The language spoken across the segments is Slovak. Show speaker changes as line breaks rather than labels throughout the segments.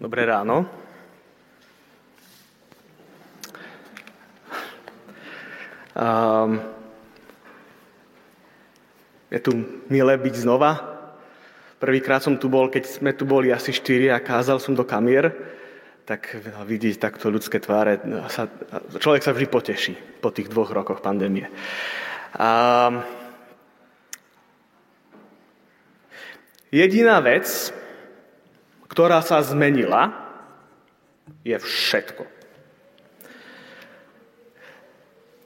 Dobré ráno. Um, je tu milé byť znova. Prvýkrát som tu bol, keď sme tu boli asi štyri a kázal som do kamier, tak vidieť takto ľudské tváre, sa, človek sa vždy poteší po tých dvoch rokoch pandémie. Um, jediná vec, ktorá sa zmenila, je všetko.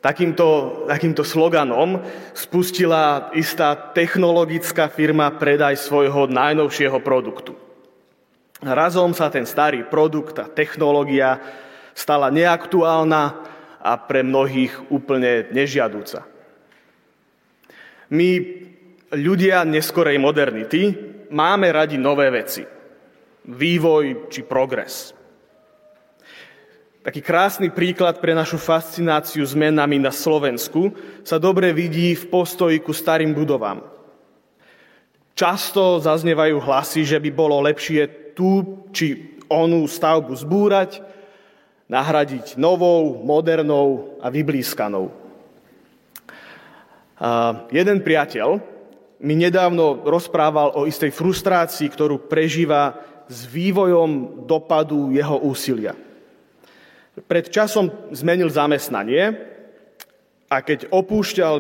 Takýmto, takýmto sloganom spustila istá technologická firma predaj svojho najnovšieho produktu. Razom sa ten starý produkt, tá technológia stala neaktuálna a pre mnohých úplne nežiadúca. My, ľudia neskorej modernity, máme radi nové veci vývoj či progres. Taký krásny príklad pre našu fascináciu zmenami na Slovensku sa dobre vidí v postoji ku starým budovám. Často zaznievajú hlasy, že by bolo lepšie tú či onú stavbu zbúrať, nahradiť novou, modernou a vyblískanou. A jeden priateľ mi nedávno rozprával o istej frustrácii, ktorú prežíva s vývojom dopadu jeho úsilia. Pred časom zmenil zamestnanie a keď opúšťal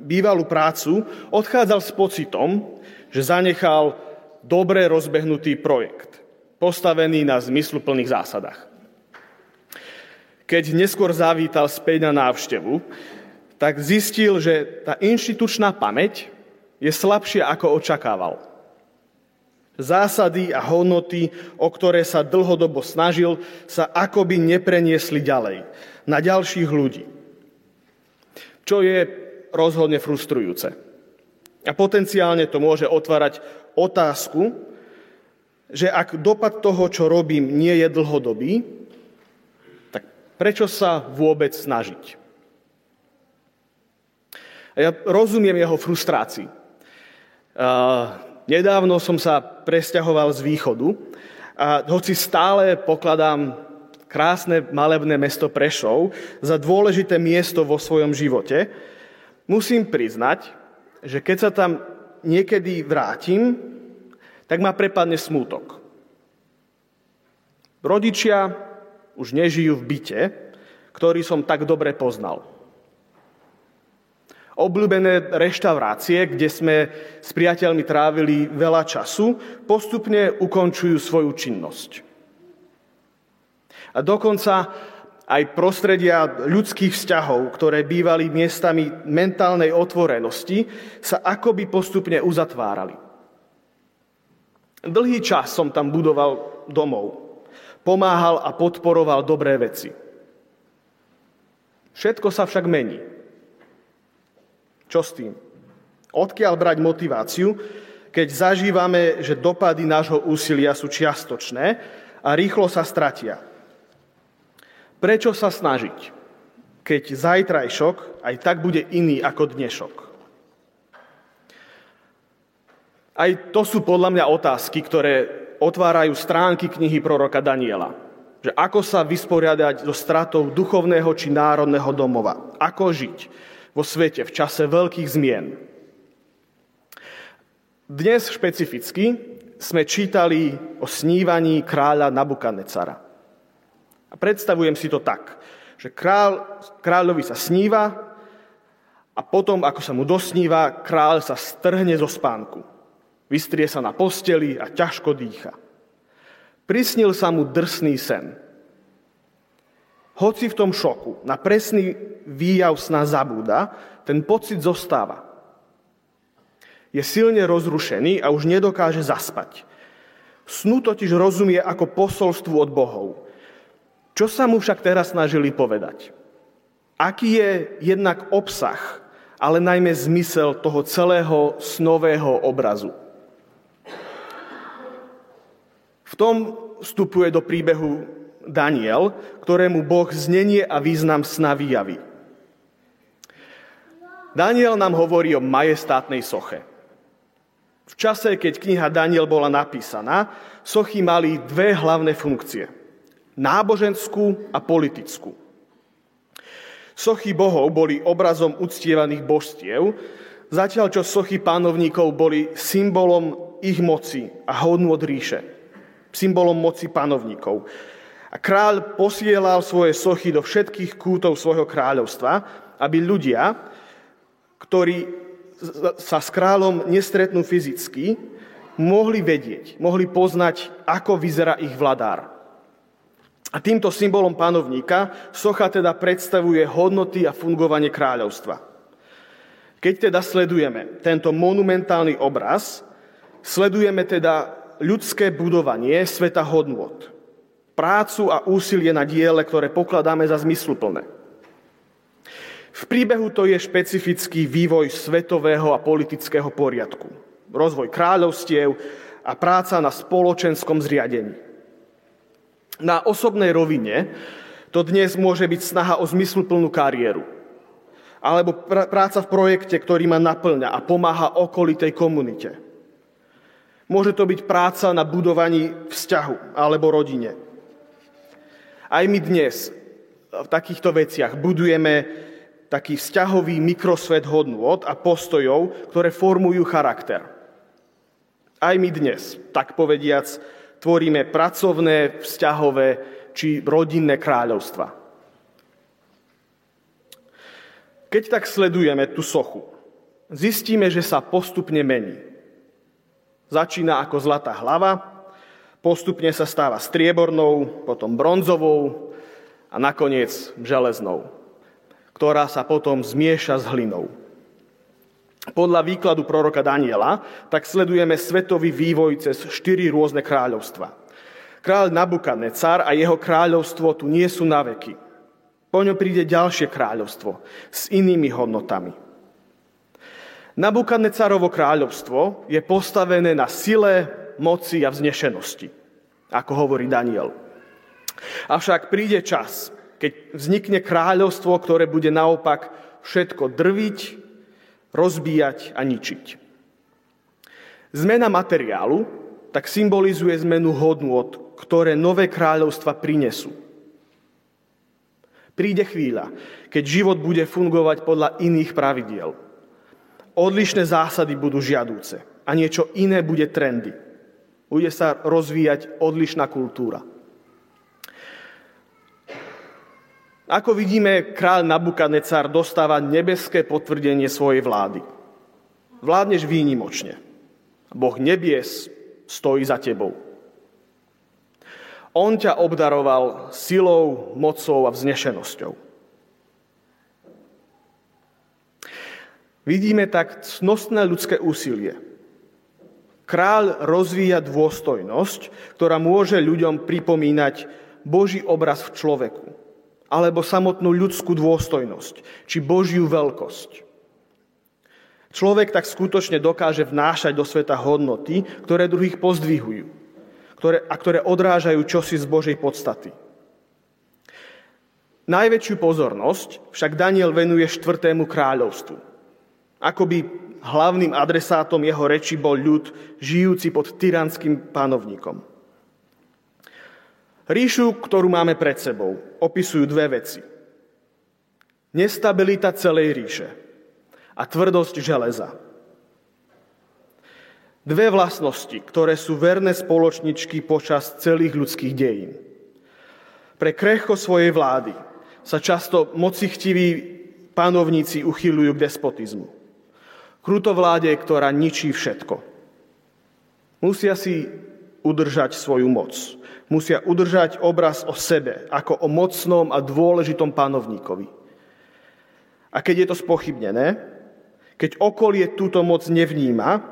bývalú prácu, odchádzal s pocitom, že zanechal dobre rozbehnutý projekt, postavený na zmysluplných zásadách. Keď neskôr zavítal späť na návštevu, tak zistil, že tá inštitučná pamäť je slabšia, ako očakával. Zásady a hodnoty, o ktoré sa dlhodobo snažil, sa akoby nepreniesli ďalej, na ďalších ľudí. Čo je rozhodne frustrujúce. A potenciálne to môže otvárať otázku, že ak dopad toho, čo robím, nie je dlhodobý, tak prečo sa vôbec snažiť? A ja rozumiem jeho frustrácii. Nedávno som sa presťahoval z východu a hoci stále pokladám krásne malebné mesto Prešov za dôležité miesto vo svojom živote, musím priznať, že keď sa tam niekedy vrátim, tak ma prepadne smútok. Rodičia už nežijú v byte, ktorý som tak dobre poznal obľúbené reštaurácie, kde sme s priateľmi trávili veľa času, postupne ukončujú svoju činnosť. A dokonca aj prostredia ľudských vzťahov, ktoré bývali miestami mentálnej otvorenosti, sa akoby postupne uzatvárali. Dlhý čas som tam budoval domov. Pomáhal a podporoval dobré veci. Všetko sa však mení. Čo s tým? Odkiaľ brať motiváciu, keď zažívame, že dopady nášho úsilia sú čiastočné a rýchlo sa stratia? Prečo sa snažiť, keď zajtrajšok aj tak bude iný ako dnešok? Aj to sú podľa mňa otázky, ktoré otvárajú stránky knihy proroka Daniela. Že ako sa vysporiadať so stratou duchovného či národného domova. Ako žiť vo svete v čase veľkých zmien. Dnes špecificky sme čítali o snívaní kráľa Nabukanecara. A predstavujem si to tak, že kráľ, kráľovi sa sníva a potom, ako sa mu dosníva, kráľ sa strhne zo spánku. Vystrie sa na posteli a ťažko dýcha. Prisnil sa mu drsný sen – hoci v tom šoku na presný výjav sna zabúda, ten pocit zostáva. Je silne rozrušený a už nedokáže zaspať. Snu totiž rozumie ako posolstvu od bohov. Čo sa mu však teraz snažili povedať? Aký je jednak obsah, ale najmä zmysel toho celého snového obrazu? V tom vstupuje do príbehu Daniel, ktorému Boh znenie a význam sna vyjaví. Daniel nám hovorí o majestátnej soche. V čase, keď kniha Daniel bola napísaná, sochy mali dve hlavné funkcie. Náboženskú a politickú. Sochy bohov boli obrazom uctievaných božstiev, zatiaľ čo sochy pánovníkov boli symbolom ich moci a hodnú od ríše. Symbolom moci pánovníkov. A kráľ posielal svoje sochy do všetkých kútov svojho kráľovstva, aby ľudia, ktorí sa s kráľom nestretnú fyzicky, mohli vedieť, mohli poznať, ako vyzerá ich vladár. A týmto symbolom panovníka socha teda predstavuje hodnoty a fungovanie kráľovstva. Keď teda sledujeme tento monumentálny obraz, sledujeme teda ľudské budovanie sveta hodnot prácu a úsilie na diele, ktoré pokladáme za zmysluplné. V príbehu to je špecifický vývoj svetového a politického poriadku, rozvoj kráľovstiev a práca na spoločenskom zriadení. Na osobnej rovine to dnes môže byť snaha o zmysluplnú kariéru, alebo pr- práca v projekte, ktorý ma naplňa a pomáha okolitej komunite. Môže to byť práca na budovaní vzťahu alebo rodine. Aj my dnes v takýchto veciach budujeme taký vzťahový mikrosvet hodnôt a postojov, ktoré formujú charakter. Aj my dnes, tak povediac, tvoríme pracovné, vzťahové či rodinné kráľovstva. Keď tak sledujeme tú sochu, zistíme, že sa postupne mení. Začína ako zlatá hlava, Postupne sa stáva striebornou, potom bronzovou a nakoniec železnou, ktorá sa potom zmieša s hlinou. Podľa výkladu proroka Daniela tak sledujeme svetový vývoj cez štyri rôzne kráľovstva. Kráľ Nabukadnecar a jeho kráľovstvo tu nie sú na veky. Po ňom príde ďalšie kráľovstvo s inými hodnotami. Nabukadnecarovo kráľovstvo je postavené na sile, moci a vznešenosti, ako hovorí Daniel. Avšak príde čas, keď vznikne kráľovstvo, ktoré bude naopak všetko drviť, rozbíjať a ničiť. Zmena materiálu tak symbolizuje zmenu hodnôt, ktoré nové kráľovstva prinesú. Príde chvíľa, keď život bude fungovať podľa iných pravidiel. Odlišné zásady budú žiadúce a niečo iné bude trendy bude sa rozvíjať odlišná kultúra. Ako vidíme, kráľ Nabukadnecar dostáva nebeské potvrdenie svojej vlády. Vládneš výnimočne. Boh nebies stojí za tebou. On ťa obdaroval silou, mocou a vznešenosťou. Vidíme tak cnostné ľudské úsilie, Kráľ rozvíja dôstojnosť, ktorá môže ľuďom pripomínať Boží obraz v človeku, alebo samotnú ľudskú dôstojnosť, či Božiu veľkosť. Človek tak skutočne dokáže vnášať do sveta hodnoty, ktoré druhých pozdvihujú ktoré, a ktoré odrážajú čosi z Božej podstaty. Najväčšiu pozornosť však Daniel venuje štvrtému kráľovstvu. Akoby hlavným adresátom jeho reči bol ľud, žijúci pod tyranským panovníkom. Ríšu, ktorú máme pred sebou, opisujú dve veci. Nestabilita celej ríše a tvrdosť železa. Dve vlastnosti, ktoré sú verné spoločničky počas celých ľudských dejín. Pre krehko svojej vlády sa často mocichtiví panovníci uchylujú k despotizmu krutovláde, ktorá ničí všetko. Musia si udržať svoju moc. Musia udržať obraz o sebe, ako o mocnom a dôležitom panovníkovi. A keď je to spochybnené, keď okolie túto moc nevníma,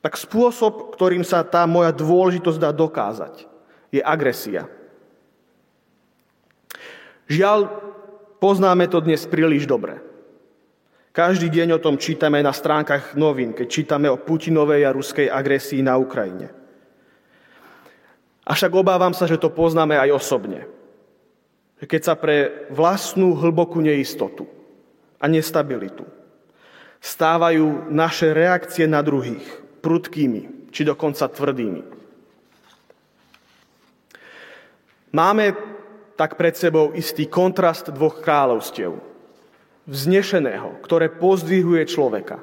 tak spôsob, ktorým sa tá moja dôležitosť dá dokázať, je agresia. Žiaľ, poznáme to dnes príliš dobre. Každý deň o tom čítame na stránkach novín, keď čítame o Putinovej a ruskej agresii na Ukrajine. Avšak obávam sa, že to poznáme aj osobne. Keď sa pre vlastnú hlbokú neistotu a nestabilitu stávajú naše reakcie na druhých prudkými, či dokonca tvrdými. Máme tak pred sebou istý kontrast dvoch kráľovstiev. Vznešeného, ktoré pozdvihuje človeka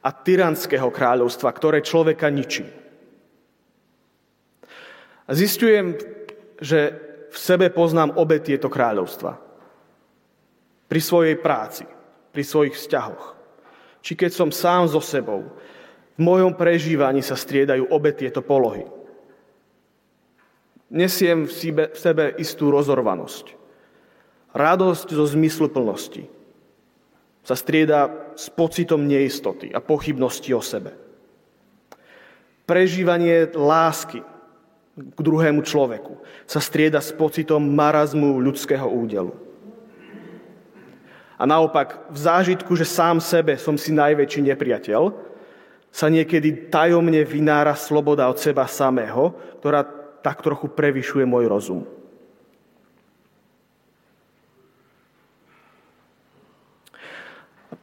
a tyranského kráľovstva, ktoré človeka ničí. A zistujem, že v sebe poznám obe tieto kráľovstva. Pri svojej práci, pri svojich vzťahoch. Či keď som sám so sebou, v mojom prežívaní sa striedajú obe tieto polohy. Nesiem v sebe, istú rozorvanosť. Radosť zo zmyslu plnosti sa strieda s pocitom neistoty a pochybnosti o sebe. Prežívanie lásky k druhému človeku sa strieda s pocitom marazmu ľudského údelu. A naopak, v zážitku, že sám sebe som si najväčší nepriateľ, sa niekedy tajomne vynára sloboda od seba samého, ktorá tak trochu prevyšuje môj rozum.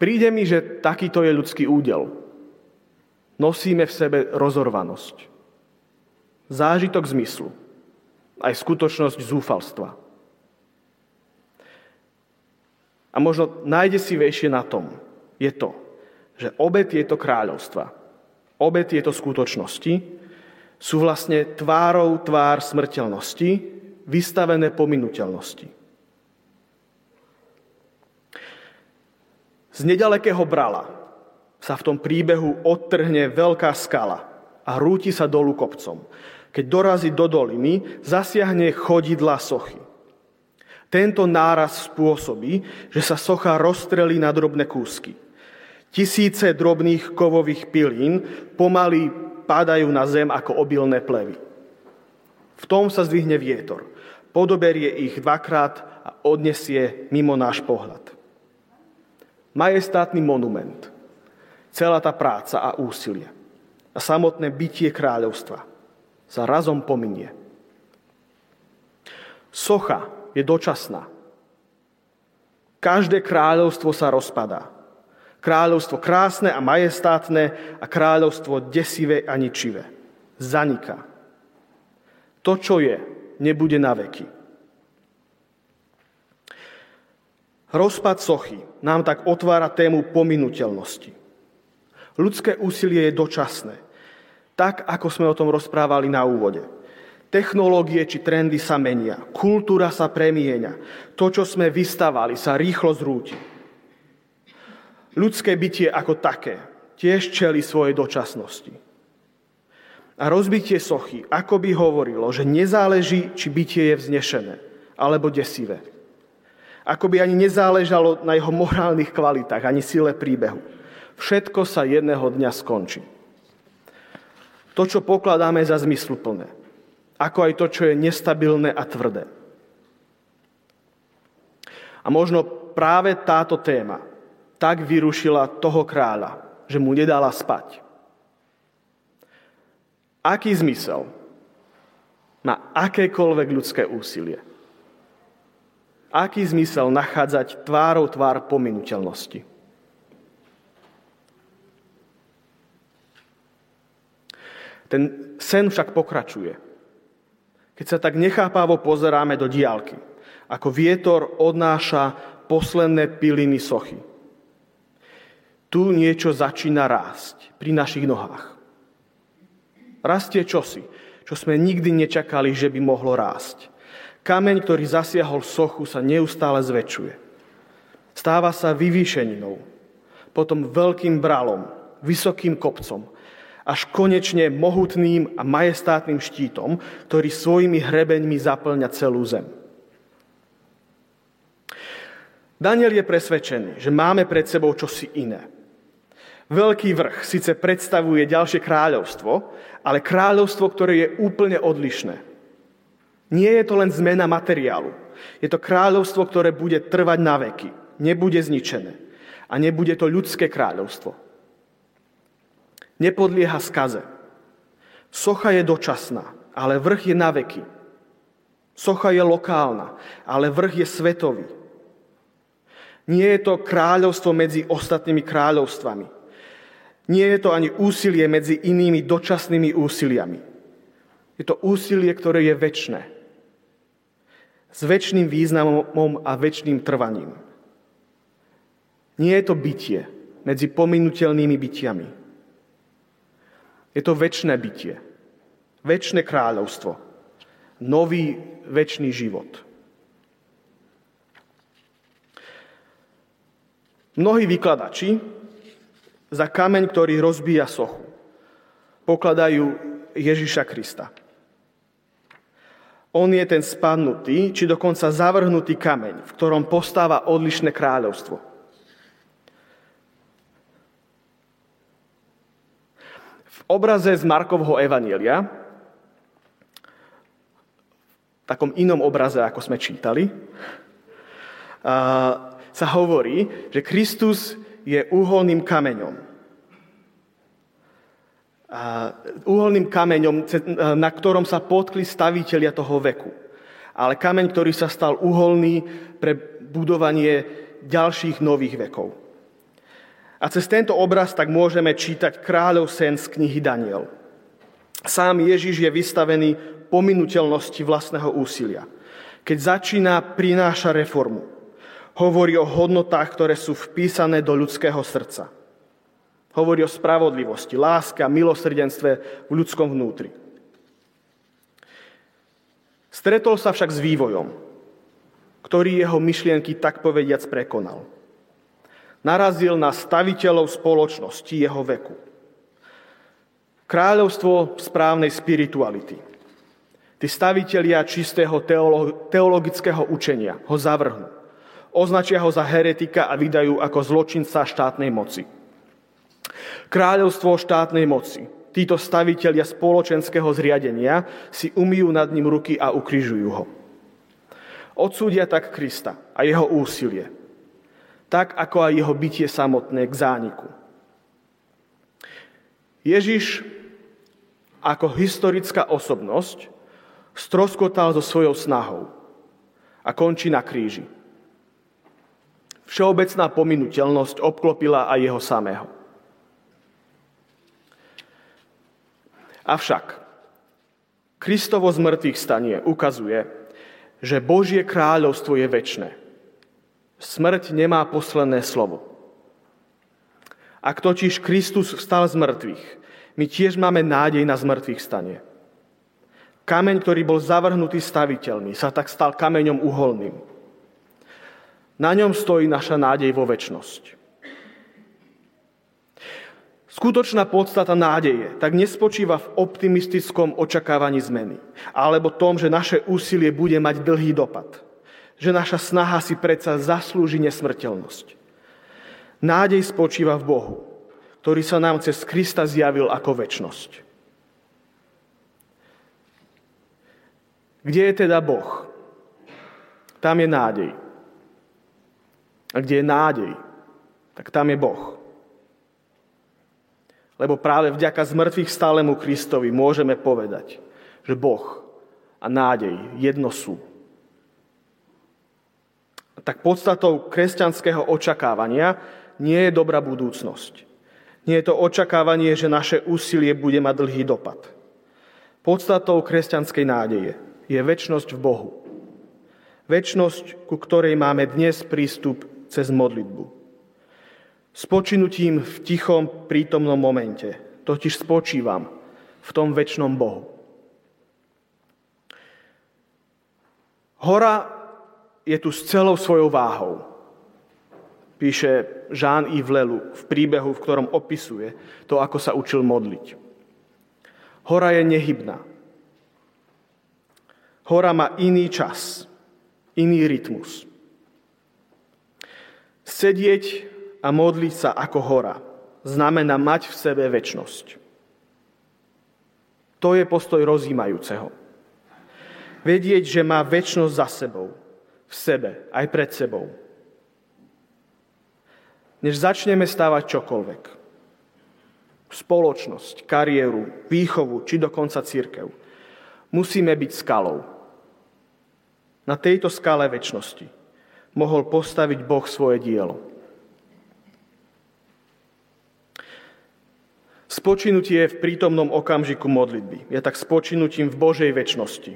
Príde mi, že takýto je ľudský údel. Nosíme v sebe rozorvanosť. Zážitok zmyslu. Aj skutočnosť zúfalstva. A možno najdesivejšie na tom je to, že obe tieto kráľovstva, Obe tieto skutočnosti sú vlastne tvárou tvár smrteľnosti, vystavené pominuteľnosti. Z nedalekého brala sa v tom príbehu odtrhne veľká skala a rúti sa dolu kopcom. Keď dorazí do doliny, zasiahne chodidla sochy. Tento náraz spôsobí, že sa socha rozstrelí na drobné kúsky. Tisíce drobných kovových pilín pomaly padajú na zem ako obilné plevy. V tom sa zdvihne vietor. Podoberie ich dvakrát a odnesie mimo náš pohľad. Majestátny monument, celá tá práca a úsilie a samotné bytie kráľovstva sa razom pominie. Socha je dočasná. Každé kráľovstvo sa rozpadá. Kráľovstvo krásne a majestátne a kráľovstvo desivé a ničivé. Zaniká. To, čo je, nebude na veky. Rozpad sochy nám tak otvára tému pominuteľnosti. Ľudské úsilie je dočasné. Tak, ako sme o tom rozprávali na úvode. Technológie či trendy sa menia, kultúra sa premieňa. To, čo sme vystavali, sa rýchlo zrúti. Ľudské bytie ako také tiež čeli svojej dočasnosti. A rozbitie sochy ako by hovorilo, že nezáleží, či bytie je vznešené alebo desivé. Ako by ani nezáležalo na jeho morálnych kvalitách, ani sile príbehu. Všetko sa jedného dňa skončí. To, čo pokladáme za zmysluplné, ako aj to, čo je nestabilné a tvrdé. A možno práve táto téma tak vyrušila toho kráľa, že mu nedala spať. Aký zmysel má akékoľvek ľudské úsilie? Aký zmysel nachádzať tvárou tvár pominuteľnosti? Ten sen však pokračuje. Keď sa tak nechápavo pozeráme do diálky, ako vietor odnáša posledné piliny sochy tu niečo začína rásť pri našich nohách. Rastie čosi, čo sme nikdy nečakali, že by mohlo rásť. Kameň, ktorý zasiahol sochu, sa neustále zväčšuje. Stáva sa vyvýšeninou, potom veľkým bralom, vysokým kopcom, až konečne mohutným a majestátnym štítom, ktorý svojimi hrebeňmi zaplňa celú zem. Daniel je presvedčený, že máme pred sebou čosi iné. Veľký vrch síce predstavuje ďalšie kráľovstvo, ale kráľovstvo, ktoré je úplne odlišné. Nie je to len zmena materiálu. Je to kráľovstvo, ktoré bude trvať na veky. Nebude zničené. A nebude to ľudské kráľovstvo. Nepodlieha skaze. Socha je dočasná, ale vrch je na veky. Socha je lokálna, ale vrch je svetový. Nie je to kráľovstvo medzi ostatnými kráľovstvami Nie je to ani úsilie medzi inými dočasnými úsiliami. Je to úsilie, ktoré je väčšné. S väčšným významom a väčšným trvaním. Nie je to bytie medzi pominutelnými bytiami. Je to väčšné bytie. Väčšné kráľovstvo. Nový väčší život. Mnohí vykladači za kameň, ktorý rozbíja sochu, pokladajú Ježiša Krista. On je ten spadnutý, či dokonca zavrhnutý kameň, v ktorom postáva odlišné kráľovstvo. V obraze z Markovho Evanielia, v takom inom obraze, ako sme čítali, sa hovorí, že Kristus je uholným kameňom. Uholným kameňom, na ktorom sa potkli stavitelia toho veku. Ale kameň, ktorý sa stal uholný pre budovanie ďalších nových vekov. A cez tento obraz tak môžeme čítať kráľov sen z knihy Daniel. Sám Ježiš je vystavený pominuteľnosti vlastného úsilia. Keď začína, prináša reformu hovorí o hodnotách, ktoré sú vpísané do ľudského srdca. Hovorí o spravodlivosti, láske a milosrdenstve v ľudskom vnútri. Stretol sa však s vývojom, ktorý jeho myšlienky tak povediac prekonal. Narazil na staviteľov spoločnosti jeho veku. Kráľovstvo správnej spirituality. Tí stavitelia čistého teologického učenia ho zavrhnú Označia ho za heretika a vydajú ako zločinca štátnej moci. Kráľovstvo štátnej moci. Títo stavitelia spoločenského zriadenia si umýjú nad ním ruky a ukrižujú ho. Odsúdia tak Krista a jeho úsilie, tak ako aj jeho bytie samotné k zániku. Ježiš ako historická osobnosť stroskotal so svojou snahou a končí na kríži. Všeobecná pominuteľnosť obklopila aj jeho samého. Avšak Kristovo z mŕtvych stanie ukazuje, že Božie kráľovstvo je väčné. Smrť nemá posledné slovo. Ak totiž Kristus vstal z mŕtvych, my tiež máme nádej na zmrtvých stanie. Kameň, ktorý bol zavrhnutý staviteľmi, sa tak stal kameňom uholným. Na ňom stojí naša nádej vo väčnosť. Skutočná podstata nádeje tak nespočíva v optimistickom očakávaní zmeny, alebo tom, že naše úsilie bude mať dlhý dopad, že naša snaha si predsa zaslúži nesmrteľnosť. Nádej spočíva v Bohu, ktorý sa nám cez Krista zjavil ako väčnosť. Kde je teda Boh? Tam je nádej. A kde je nádej, tak tam je Boh. Lebo práve vďaka zmrtvých stálemu Kristovi môžeme povedať, že Boh a nádej jedno sú. Tak podstatou kresťanského očakávania nie je dobrá budúcnosť. Nie je to očakávanie, že naše úsilie bude mať dlhý dopad. Podstatou kresťanskej nádeje je väčnosť v Bohu. Väčnosť, ku ktorej máme dnes prístup cez modlitbu. Spočinutím v tichom prítomnom momente, totiž spočívam v tom väčšnom Bohu. Hora je tu s celou svojou váhou. Píše Jean-Yves Lelu v príbehu, v ktorom opisuje to, ako sa učil modliť. Hora je nehybná. Hora má iný čas, iný rytmus. Sedieť a modliť sa ako hora znamená mať v sebe väčnosť. To je postoj rozímajúceho. Vedieť, že má väčnosť za sebou, v sebe, aj pred sebou. Než začneme stávať čokoľvek, spoločnosť, kariéru, výchovu či dokonca církev, musíme byť skalou. Na tejto skale väčšnosti mohol postaviť Boh svoje dielo. Spočinutie v prítomnom okamžiku modlitby je tak spočinutím v Božej väčšnosti.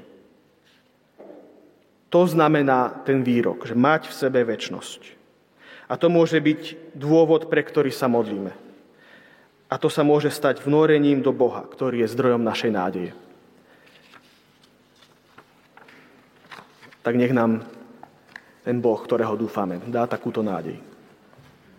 To znamená ten výrok, že mať v sebe väčšnosť. A to môže byť dôvod, pre ktorý sa modlíme. A to sa môže stať vnorením do Boha, ktorý je zdrojom našej nádeje. Tak nech nám ten Boh, ktorého dúfame, dá takúto nádej.